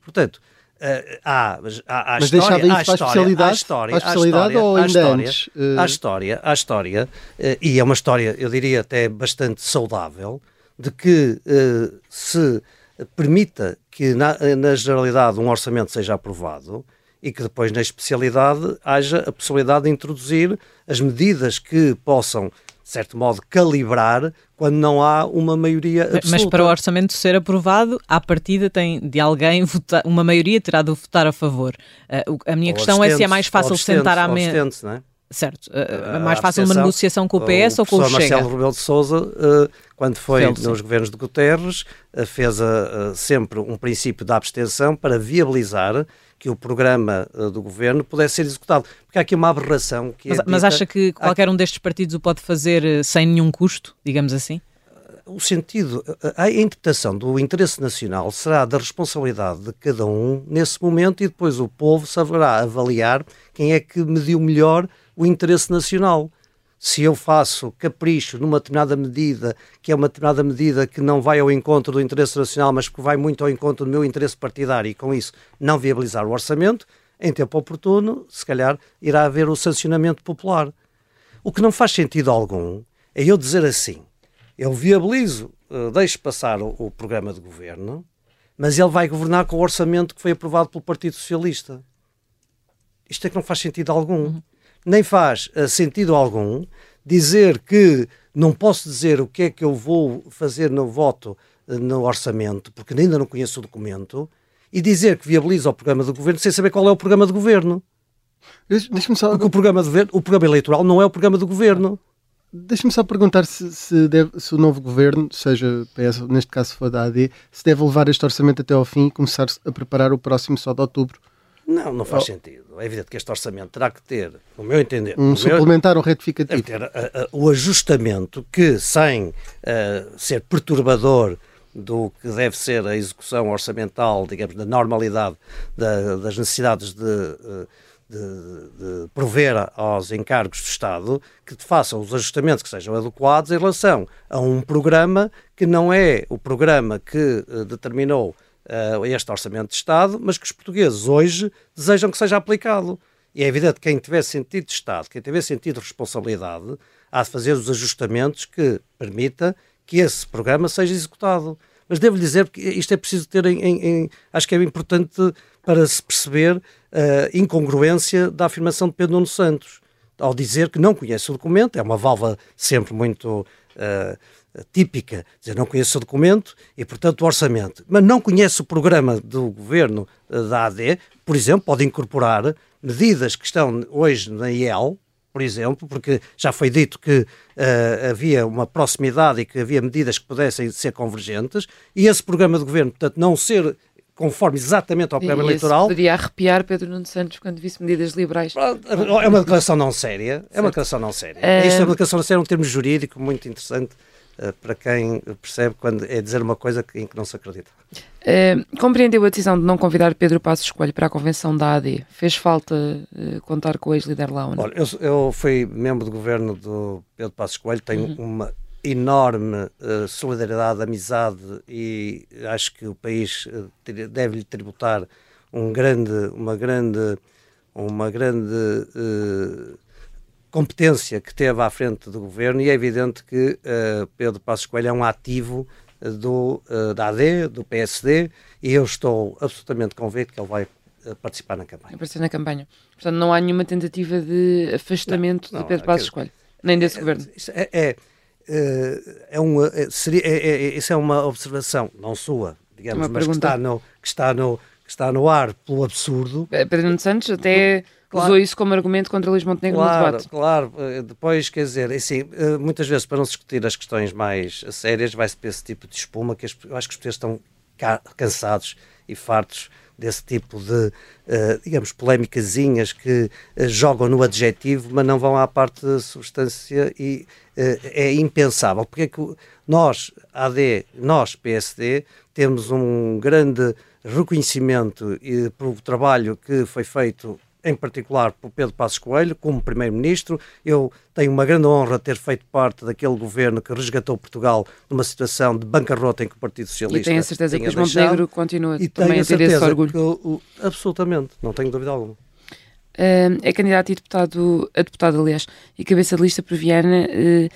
Portanto, eh, há, há, há Mas história, deixava isso para a especialidade? há a especialidade ou ainda história, antes? Eh, Há história, há história, eh, e é uma história, eu diria até bastante saudável, de que eh, se permita que na, na generalidade um orçamento seja aprovado e que depois na especialidade haja a possibilidade de introduzir as medidas que possam, de certo modo, calibrar quando não há uma maioria absoluta. Mas para o orçamento ser aprovado, à partida tem de alguém votar, uma maioria terá de votar a favor. O- a minha Ou questão é se é mais fácil sentar à mesa. é? Certo. É a mais fácil uma negociação com o PS ou com o Chega? Marcelo Rebelo de Sousa, eh, quando foi nos governos de Guterres, fez sempre um princípio da abstenção para viabilizar que o programa eh, do governo pudesse ser executado. Porque há aqui uma aberração que Mas, é mas dita- acha que qualquer um destes partidos o pode fazer eh, sem nenhum custo, digamos assim? o sentido, a, a interpretação do interesse nacional será da responsabilidade de cada um nesse momento e depois o povo saberá avaliar quem é que mediu melhor o interesse nacional. Se eu faço capricho numa determinada medida, que é uma determinada medida que não vai ao encontro do interesse nacional, mas que vai muito ao encontro do meu interesse partidário e com isso não viabilizar o orçamento, em tempo oportuno, se calhar irá haver o sancionamento popular. O que não faz sentido algum é eu dizer assim: eu viabilizo, eh, deixo passar o, programa de governo, mas ele vai governar com o orçamento que foi aprovado pelo Partido Socialista. Isto é que não faz sentido algum. Uhum. Nem faz uh, sentido algum dizer que não posso dizer o que é que eu vou fazer no voto uh, no orçamento, porque ainda não conheço o documento, e dizer que viabiliza o programa do governo sem saber qual é o programa de governo. Deixa-me só. Porque o programa, de, o programa eleitoral não é o programa do governo. Deixa-me só perguntar se, se, deve, se, o novo governo, seja PS, neste caso for da AD, se deve levar este orçamento até ao fim e começar a preparar o próximo só de outubro. Não, não faz oh. sentido. É evidente que este orçamento terá que ter, no meu entender, um suplementar ou retificativo. Ter a, a, o ajustamento que, sem uh, ser perturbador do que deve ser a execução orçamental, digamos, da normalidade da, das necessidades de. Uh, de, de, prover aos encargos do Estado que façam os ajustamentos que sejam adequados em relação a um programa que não é o programa que uh, determinou uh, este Orçamento de Estado, mas que os portugueses hoje desejam que seja aplicado. E é evidente que quem tiver sentido de Estado, quem tiver sentido de responsabilidade, há de fazer os ajustamentos que permita que esse programa seja executado. Mas devo dizer que isto é preciso ter em, em, em acho que é importante para se perceber a incongruência da afirmação de Pedro Nuno Santos, ao dizer que não conhece o documento, é uma válvula sempre muito uh, típica, dizer não conhece o documento e, portanto, o orçamento, mas não conhece o programa do governo uh, da AD, por exemplo, pode incorporar medidas que estão hoje na IEL, por exemplo, porque já foi dito que uh, havia uma proximidade e que havia medidas que pudessem ser convergentes, e esse programa de governo, portanto, não ser conforme exatamente ao programa eleitoral. Podia arrepiar Pedro Nuno Santos quando visse medidas liberais. É uma declaração não séria. É uma declaração não séria. É... Isto é uma declaração não séria, um termo jurídico muito interessante para quem percebe quando é dizer uma coisa em que não se acredita. Uh, compreendeu a decisão de não convidar Pedro Passos Coelho para a convenção da AD? Fez falta uh, contar com o ex-líder lá ou não? Olha, eu, eu, fui membro do governo do Pedro Passos Coelho, tenho uhum. uma enorme uh, solidariedade, amizade e acho que o país deve-lhe tributar um grande, uma grande, uma grande competência que teve à frente do governo e é evidente que Pedro Passos Coelho é um ativo do, da AD, do PSD e eu estou absolutamente convicto que ele vai participar na campanha. Aparecer na campanha. Portanto, não há nenhuma tentativa de afastamento não, não, de Pedro Passos Coelho, nem desse é, governo. É, é é uma, é, seria, é, é, isso é uma observação, não sua, digamos, mas que está, no, que, está no, está no ar pelo absurdo. Pedro Nuno Santos até claro. usou isso como argumento contra Luís Montenegro claro, no debate. Claro, depois, quer dizer, assim, muitas vezes para não se discutir as questões mais sérias, vai-se para esse tipo de espuma que eu acho que os portugueses estão cansados e fartos desse tipo de, uh, digamos, polémicazinhas que uh, jogam no adjetivo, mas não vão à parte da substância e uh, é impensável. Porque é que nós, AD, nós, PSD, temos um grande reconhecimento pelo trabalho que foi feito em particular por Pedro Passos Coelho, como Primeiro-Ministro. Eu tenho uma grande honra de ter feito parte daquele governo que resgatou Portugal numa situação de bancarrota em que o Partido Socialista. E tenho a certeza que o Montenegro continua e também a ter esse orgulho. Eu, absolutamente, não tenho dúvida alguma. Uh, é candidato e deputado, a deputado, aliás, e cabeça de lista por Viana. Uh,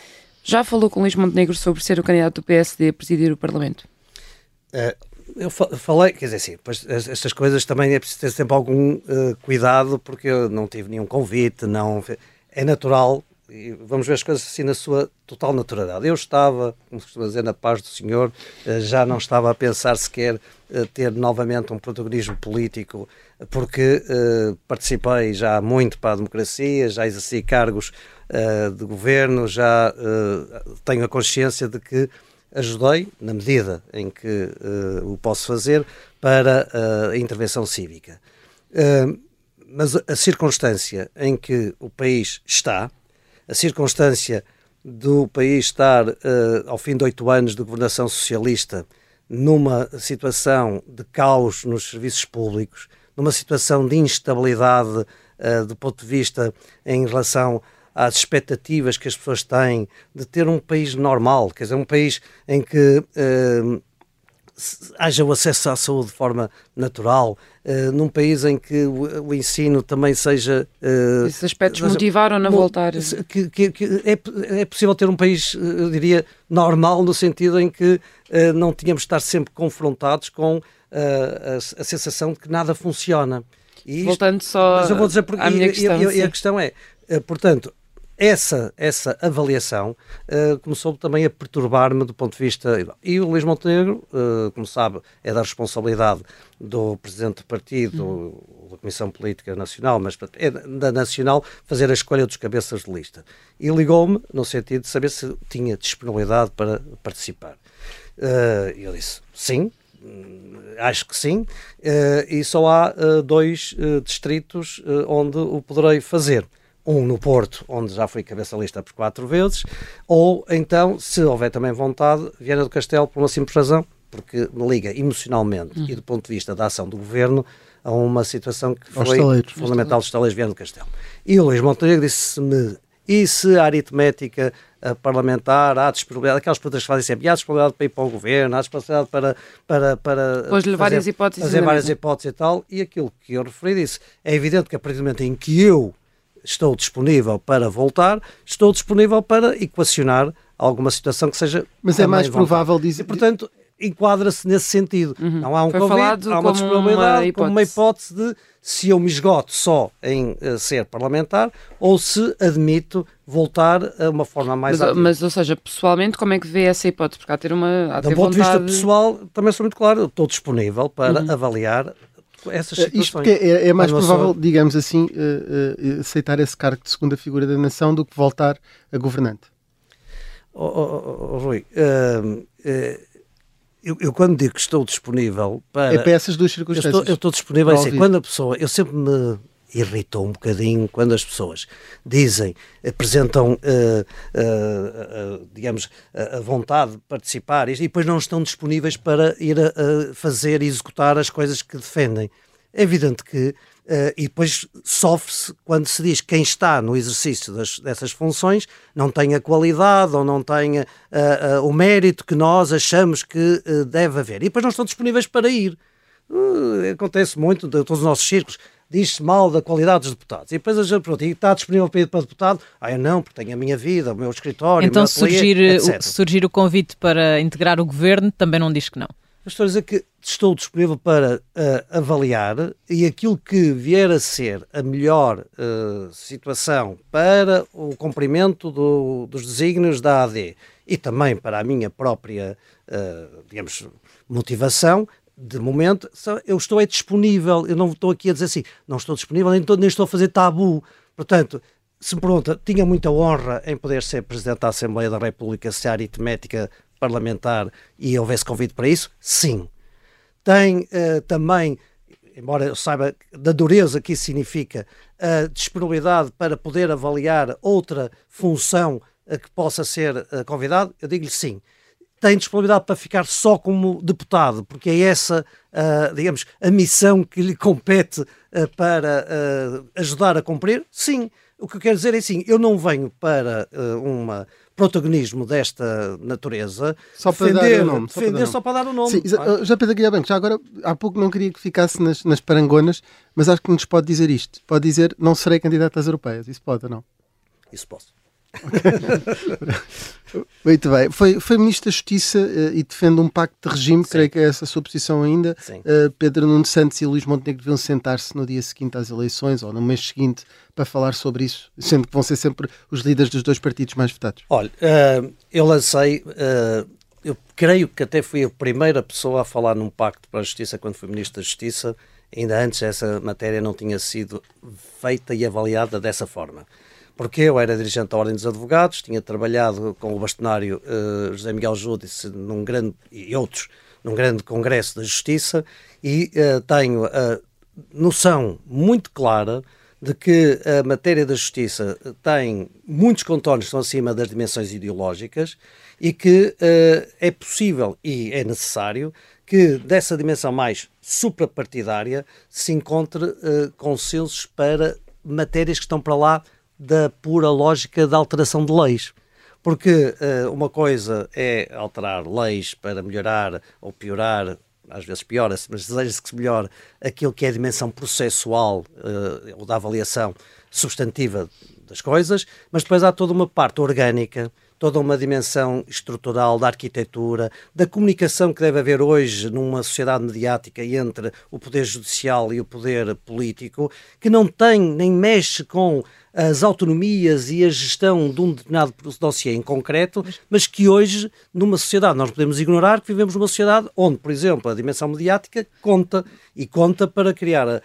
já falou com Luís Montenegro sobre ser o candidato do PSD a presidir o Parlamento? Uh, eu falei, quer dizer, sim, pois estas coisas também é preciso ter sempre algum uh, cuidado, porque eu não tive nenhum convite, não. É natural, e vamos ver as coisas assim na sua total naturalidade. Eu estava, como se costuma dizer, na paz do Senhor, uh, já não estava a pensar sequer uh, ter novamente um protagonismo político, porque participei já muito para a democracia, já exerci cargos de governo, já tenho a consciência de que ajudei, na medida em que uh, o posso fazer, para uh, a intervenção cívica. Uh, mas a circunstância em que o país está, a circunstância do país estar, ao fim de oito anos de governação socialista, numa situação de caos nos serviços públicos, numa situação de instabilidade do ponto de vista em relação às expectativas que as pessoas têm de ter um país normal, quer dizer, um país em que uh, haja o acesso à saúde de forma natural, uh, num país em que o, o ensino também seja. Uh, Esses aspectos motivaram-na a voltar. Que, que, que é, é, possível ter um país, eu diria, normal, no sentido em que uh, não tínhamos de estar sempre confrontados com a, a, sensação de que nada funciona. Isto, Voltando só mas eu vou dizer porque, à minha e, questão. E, e, a questão é, portanto, essa, essa avaliação uh, começou também a perturbar-me do ponto de vista. E o Luís Montenegro, uh, como sabe, é da responsabilidade do presidente do partido, uhum. da Comissão Política Nacional, mas é da Nacional, fazer a escolha dos cabeças de lista. E ligou-me no sentido de saber se tinha disponibilidade para participar. Uh, eu disse sim, acho que sim, e só há dois distritos onde o poderei fazer um no Porto, onde já fui cabeça lista por quatro vezes, ou então, se houver também vontade, Viana do Castelo, por uma simples razão, porque me liga emocionalmente uhum. e do ponto de vista da ação do governo a uma situação que foi fundamental dos estaleiros Viana do Castelo. E o Luís Montenegro disse-me, e se a aritmética a parlamentar, há disponibilidade, aquelas perguntas que fazem sempre, há disponibilidade para ir para o governo, há disponibilidade para, para, para fazer, várias hipóteses fazer várias hipóteses e tal, e aquilo que eu referi disse, é evidente que a partir do momento em que eu estou disponível para voltar, estou disponível para equacionar alguma situação que seja. Mas é mais provável dizer. E, portanto, enquadra-se nesse sentido. Uhum. Não há um Foi convite, há uma disponibilidade, uma como uma hipótese de se eu me esgoto só em uh, ser parlamentar ou se admito voltar a uma forma mais mas, mas, ou seja, pessoalmente, como é que vê essa hipótese? Porque há ter uma. Há Do ponto de vista pessoal, também sou muito claro, estou disponível para uhum. avaliar essas situações. Isto é, é, mais provável, só... digamos assim, uh, uh, aceitar esse cargo de segunda figura da nação do que voltar a governante. Oh, oh, oh, Rui, uh, eu, eu, quando digo que estou disponível para... É para essas duas circunstâncias. Eu estou, eu estou disponível, assim, quando a pessoa... Eu sempre me irritou um bocadinho quando as pessoas dizem, apresentam, uh, uh, uh, digamos, a vontade de participar e depois não estão disponíveis para ir a, a fazer e executar as coisas que defendem. É evidente que, e depois sofre-se quando se diz que quem está no exercício das, dessas funções não tem a qualidade ou não tem o mérito que nós achamos que deve haver. E depois não estão disponíveis para ir. Uh, acontece muito todos os nossos círculos diz-se mal da qualidade dos deputados. E depois a gente pergunta, está disponível para ir para deputado? Ah, eu não, porque tenho a minha vida, o meu escritório, então, o meu ateliê, surgir, o, surgir o convite para integrar o governo, também não diz que não. Eu estou a dizer que estou disponível para uh, avaliar e aquilo que vier a ser a melhor uh, situação para o cumprimento do, dos desígnios da AD e também para a minha própria, uh, digamos, motivação, de momento, eu estou é disponível, eu não estou aqui a dizer assim, não estou disponível, nem estou, nem estou a fazer tabu. Portanto, se pergunta, tinha muita honra em poder ser Presidente da Assembleia da República se a aritmética parlamentar e houvesse convite para isso? Sim. Tem uh, também, embora eu saiba da dureza que isso significa, a disponibilidade para poder avaliar outra função a que possa ser uh, convidado? Eu digo-lhe sim tem disponibilidade para ficar só como deputado, porque é essa, uh, digamos, a missão que lhe compete uh, para uh, ajudar a cumprir? Sim. O que eu quero dizer é assim, eu não venho para um protagonismo desta natureza só para defender, dar o nome, só defender para só para dar o nome. Sim, já Pedro Guilherme, já agora há pouco não queria que ficasse nas, nas parangonas, mas acho que nos pode dizer isto. Pode dizer, não serei candidato às europeias. Isso pode ou não? Isso posso. Muito bem. Foi, foi Ministro da Justiça uh, e defende um pacto de regime, Sim. creio que é essa a sua posição ainda. Uh, Pedro Nuno Santos e Luís Montenegro deviam sentar-se no dia seguinte às eleições ou no mês seguinte para falar sobre isso, sendo que vão ser sempre os líderes dos dois partidos mais votados. Olha, uh, eu lancei. eu creio que até fui a primeira pessoa a falar num pacto para a justiça quando fui Ministro da Justiça. Ainda antes essa matéria não tinha sido feita e avaliada dessa forma porque eu era dirigente da Ordem dos Advogados, tinha trabalhado com o bastonário uh, José Miguel Júdice num grande, e outros num grande congresso da Justiça e uh, tenho a noção muito clara de que a matéria da justiça tem muitos contornos que estão acima das dimensões ideológicas e que uh, é possível e é necessário que dessa dimensão mais suprapartidária se encontre uh, consensos para matérias que estão para lá da pura lógica da alteração de leis. Porque uh, uma coisa é alterar leis para melhorar ou piorar, às vezes piora-se, mas deseja-se que se melhore aquilo que é a dimensão processual uh, ou da avaliação substantiva das coisas, mas depois há toda uma parte orgânica toda uma dimensão estrutural da arquitetura, da comunicação que deve haver hoje numa sociedade mediática entre o poder judicial e o poder político, que não tem nem mexe com as autonomias e a gestão de um determinado dossiê em concreto, mas que hoje, numa sociedade, nós podemos ignorar que vivemos numa sociedade onde, por exemplo, a dimensão mediática conta e conta para criar uh,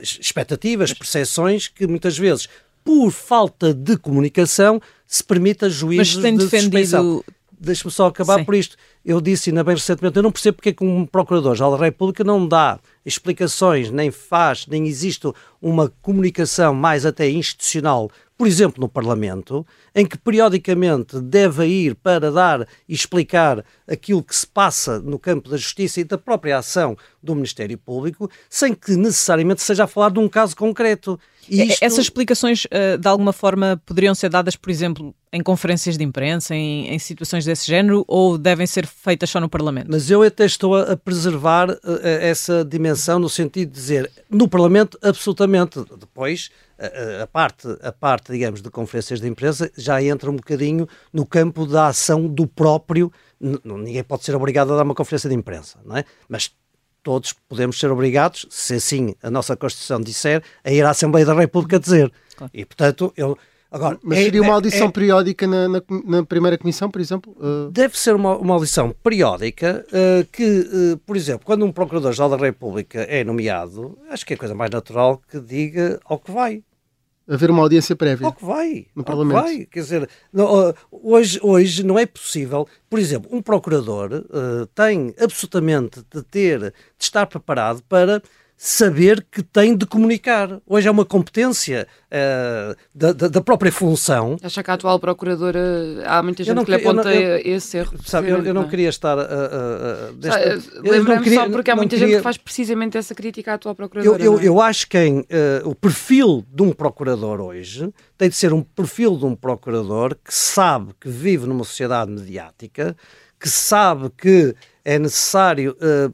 expectativas, percepções que muitas vezes, por falta de comunicação, se permita juízos mas tem de defendido... Deixe-me só acabar Sim. por isto. Eu disse ainda bem recentemente, eu não percebo porque é que um Procurador-Geral da República não dá explicações, nem faz, nem existe uma comunicação mais até institucional, por exemplo, no Parlamento, em que periodicamente deve ir para dar e explicar aquilo que se passa no campo da justiça e da própria ação do Ministério Público, sem que necessariamente seja a falar de um caso concreto. E isto- Essas explicações, eh, de alguma forma, poderiam ser dadas, por exemplo, em conferências de imprensa, em, em situações desse género, ou devem ser feitas só no Parlamento? Mas eu até estou a, preservar eh, essa dimensão no sentido de dizer, no Parlamento, absolutamente. Depois, a, a- parte, a parte, digamos, de conferências de imprensa já entra um bocadinho no campo da ação do próprio. Ninguém pode ser obrigado a dar uma conferência de imprensa, não é? Mas todos podemos ser obrigados, se assim a nossa Constituição disser, a ir à Assembleia da República dizer. Claro. E, portanto, eu. Agora, Mas é- seria uma é- audição é- periódica na, na, na primeira comissão, por exemplo? Uh, Deve ser uma, uma audição periódica eh, que, eh, por exemplo, quando um Procurador-Geral da República é nomeado, acho que é a coisa mais natural que diga ao que vai. Haver uma audiência prévia. Ao que vai. No Parlamento. Que vai. Quer dizer, não, hoje, hoje não é possível, por exemplo, um Procurador eh, tem absolutamente de ter, de estar preparado para saber que tem de comunicar. Hoje é uma competência eh, da, da- própria função Acha que a atual procuradora há muita gente não que lhe que- eu não- aponta eu- esse erro. Sabe, eu, eu não precisamente, queria estar a- é? desta- queria- só porque há muita queria- gente que faz precisamente essa crítica à atual procuradora. eu, é? eu acho que quem, eh, o perfil de um procurador hoje tem de ser um perfil de um procurador que sabe que vive numa sociedade mediática, que sabe que é necessário eh,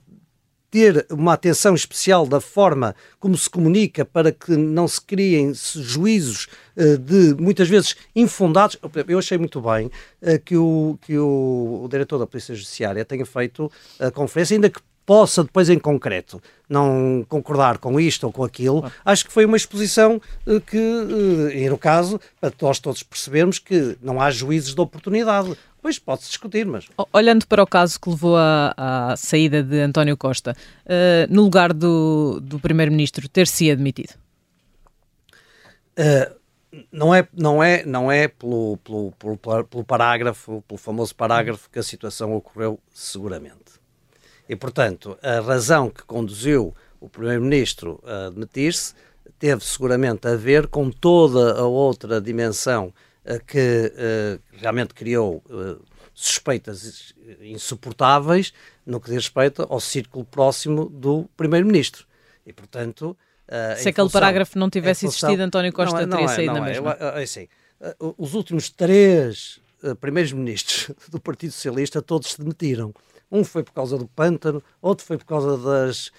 ter uma atenção especial da forma como se comunica para que não se criem juízos eh, de muitas vezes infundados. Eu achei muito bem eh, que, o, que o, o diretor da Polícia Judiciária tenha feito a conferência, ainda que possa depois em concreto não concordar com isto ou com aquilo, acho que foi uma exposição eh, que, no caso, para nós todos percebermos que não há juízes de oportunidade. Pois pode-se discutir, mas Olhando para o caso que levou à, à saída de António Costa, eh, no lugar do, do Primeiro-Ministro ter-se admitido? Uh, não é, não é, não é pelo, pelo, pelo, pelo parágrafo, pelo famoso parágrafo que a situação ocorreu seguramente. E, portanto, a razão que conduziu o Primeiro-Ministro a admitir-se teve seguramente a ver com toda a outra dimensão uh, que uh, realmente criou uh, suspeitas insuportáveis no que diz respeito ao círculo próximo do Primeiro-Ministro. E, portanto, Se aquele parágrafo não tivesse função- existido, António Costa Não é- não teria é, saído não na é. mesma. É assim, os últimos três uh, primeiros ministros do Partido Socialista todos se demitiram. Um foi por causa do pântano, outro foi por causa das,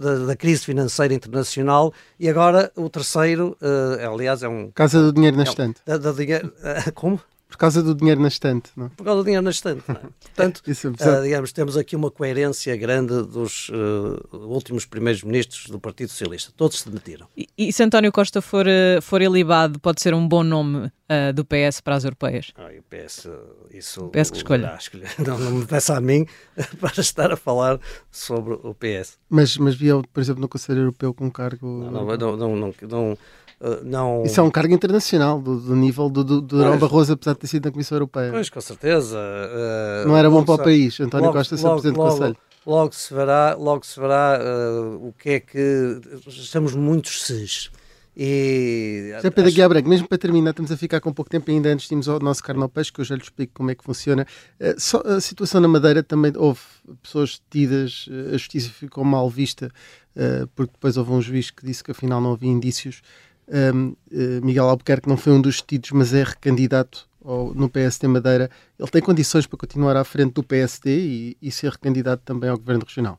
da, da crise financeira internacional e agora o terceiro, uh, aliás, é um. Por causa do dinheiro na é um- estante. da- da dinheiro- como? Por causa do dinheiro na estante. Não? é? Por causa do dinheiro na estante. não é? Portanto, uh, digamos, temos aqui uma coerência grande dos uh, últimos primeiros ministros do Partido Socialista. Todos se demitiram. E, e se António Costa for, eh, for ilibado, pode ser um bom nome eh, do PS para as europeias? Ah, eu peço isso. PS que escolha. Ah, escolha. Não, não me peça a mim para estar a falar sobre o PS. Mas, mas via, por exemplo, no Conselho Europeu com um cargo. Não, não, não, não, não, não, ah, não- Isso é um cargo internacional, do, do nível do, do, do Durão. Barroso, apesar de ter sido na Comissão Europeia. Pois, com certeza. ah, Não era bom para o país, António logo- Costa ser logo- Presidente do logo- Conselho. Logo se verá, logo se verá ah, o que é que. Estamos muitos ses. E. José Pedro acho- Branco, mesmo para terminar, estamos a ficar com pouco tempo ainda antes de irmos ao nosso carne ao peixe, que eu já lhe explico como é que funciona. Eh, só a situação na Madeira também houve pessoas detidas, a justiça ficou mal vista, eh, porque depois houve um juiz que disse que afinal não havia indícios. Um, eh, Miguel Albuquerque não foi um dos detidos, mas é recandidato ao- no PSD Madeira. Ele tem condições para continuar à frente do PSD e, e ser recandidato também ao Governo Regional.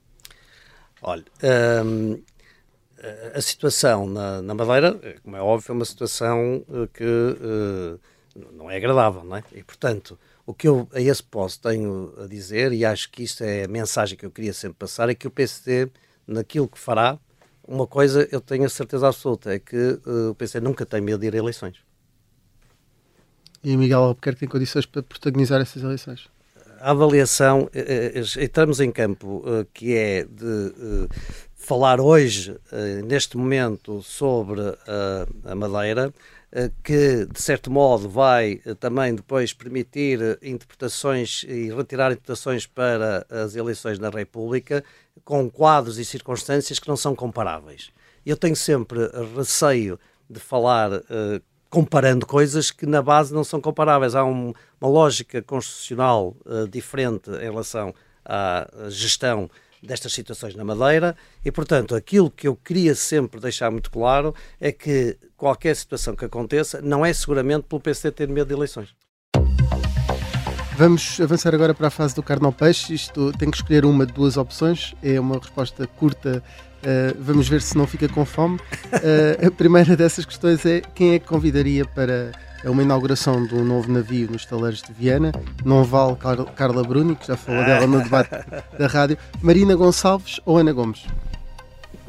Olha, a- situação na, na Madeira, como é óbvio, é uma situação eh, que eh, não é agradável, não é? E, portanto, O que eu a esse posto tenho a dizer, e acho que isto é a mensagem que eu queria sempre passar, é que o PSD, naquilo que fará, uma coisa eu tenho a certeza absoluta, é que uh, o PSD nunca tem medo de ir a eleições. E o Miguel Albuquerque tem condições para protagonizar essas eleições? A avaliação, eh, eh, entramos em campo que é de falar hoje, neste momento, sobre a Madeira, que de certo modo vai também depois permitir interpretações e retirar interpretações para as eleições na República com quadros e circunstâncias que não são comparáveis. Eu tenho sempre receio de falar comparando coisas que na base não são comparáveis. Há um, uma lógica constitucional uh, diferente em relação à gestão destas situações na Madeira e, portanto, aquilo que eu queria sempre deixar muito claro é que qualquer situação que aconteça não é seguramente pelo PC ter medo de eleições. Vamos avançar agora para a fase do carne ao peixe. Isto tem que escolher uma de duas opções. É uma resposta curta. Uh, vamos ver se não fica com fome. Uh, a primeira dessas questões é quem é que convidaria para uma inauguração de um novo navio nos taleiros de Viana. Não vale Car Carla Bruni, que já falou dela no debate da rádio. Marina Gonçalves ou Ana Gomes?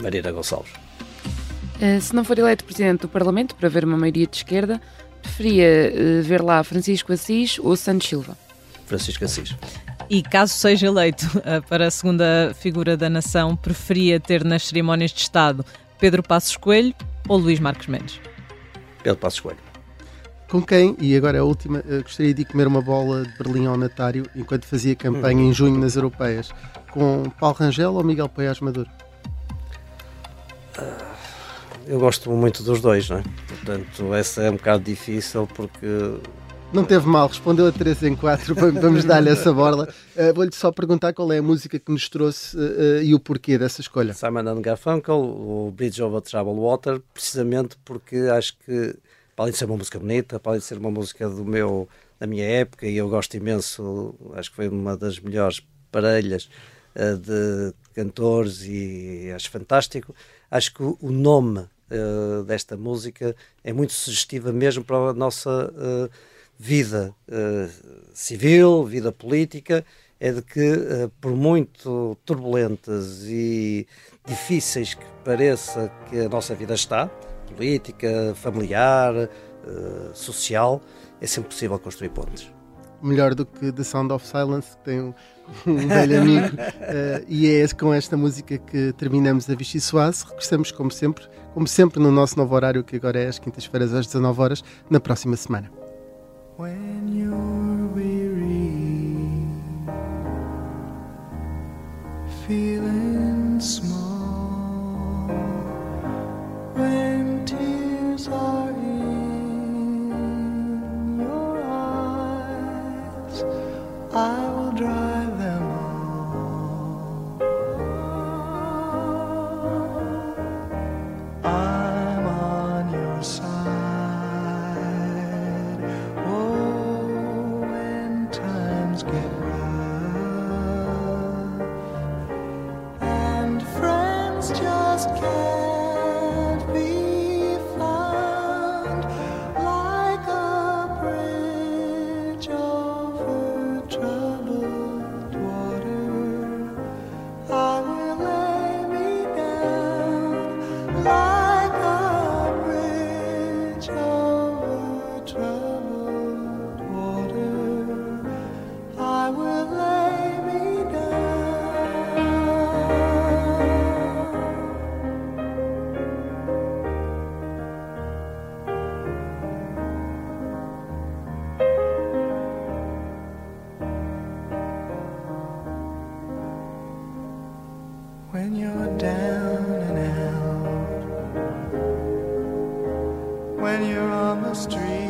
Marina Gonçalves. Uh, se não for eleito Presidente do Parlamento, para ver uma maioria de esquerda, preferia ver lá Francisco Assis ou Santos Silva? Francisco Assis. E caso seja eleito uh, para a segunda figura da nação, preferia ter nas cerimónias de Estado Pedro Passos Coelho ou Luís Marques Mendes? Pedro Passos Coelho. Com quem, e agora a última, gostaria de comer uma bola de Berlim ao Natário enquanto fazia campanha hum. em junho nas europeias? Com Paulo Rangel ou Miguel Paiás Maduro? Uh, eu gosto muito dos dois, não é? Portanto, essa é um bocado difícil porque não teve mal, respondeu a 3 em 4. Vamos dar-lhe essa borla. Uh, Vou-lhe só perguntar qual é a música que nos trouxe uh, e o porquê dessa escolha. Simon Garfunkel, o Bridge over Troubled Water, precisamente porque acho que, além de ser uma música bonita, além de ser uma música do meu, da minha época, e eu gosto imenso, acho que foi uma das melhores parelhas de cantores e acho fantástico. Acho que o nome desta música é muito sugestiva mesmo para a nossa vida uh, civil, vida política, é de que, uh, por muito turbulentas e difíceis que pareça que a nossa vida está, política, familiar, uh, social, é sempre possível construir pontes. Melhor do que The Sound of Silence, que tem um, um velho amigo, e é com esta música que terminamos a Vichy Soase. Regressamos, como sempre, como sempre, no nosso novo horário, que agora é às quintas-feiras às 19 horas, na próxima semana. when you're weary, feeling small, I and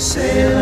Sail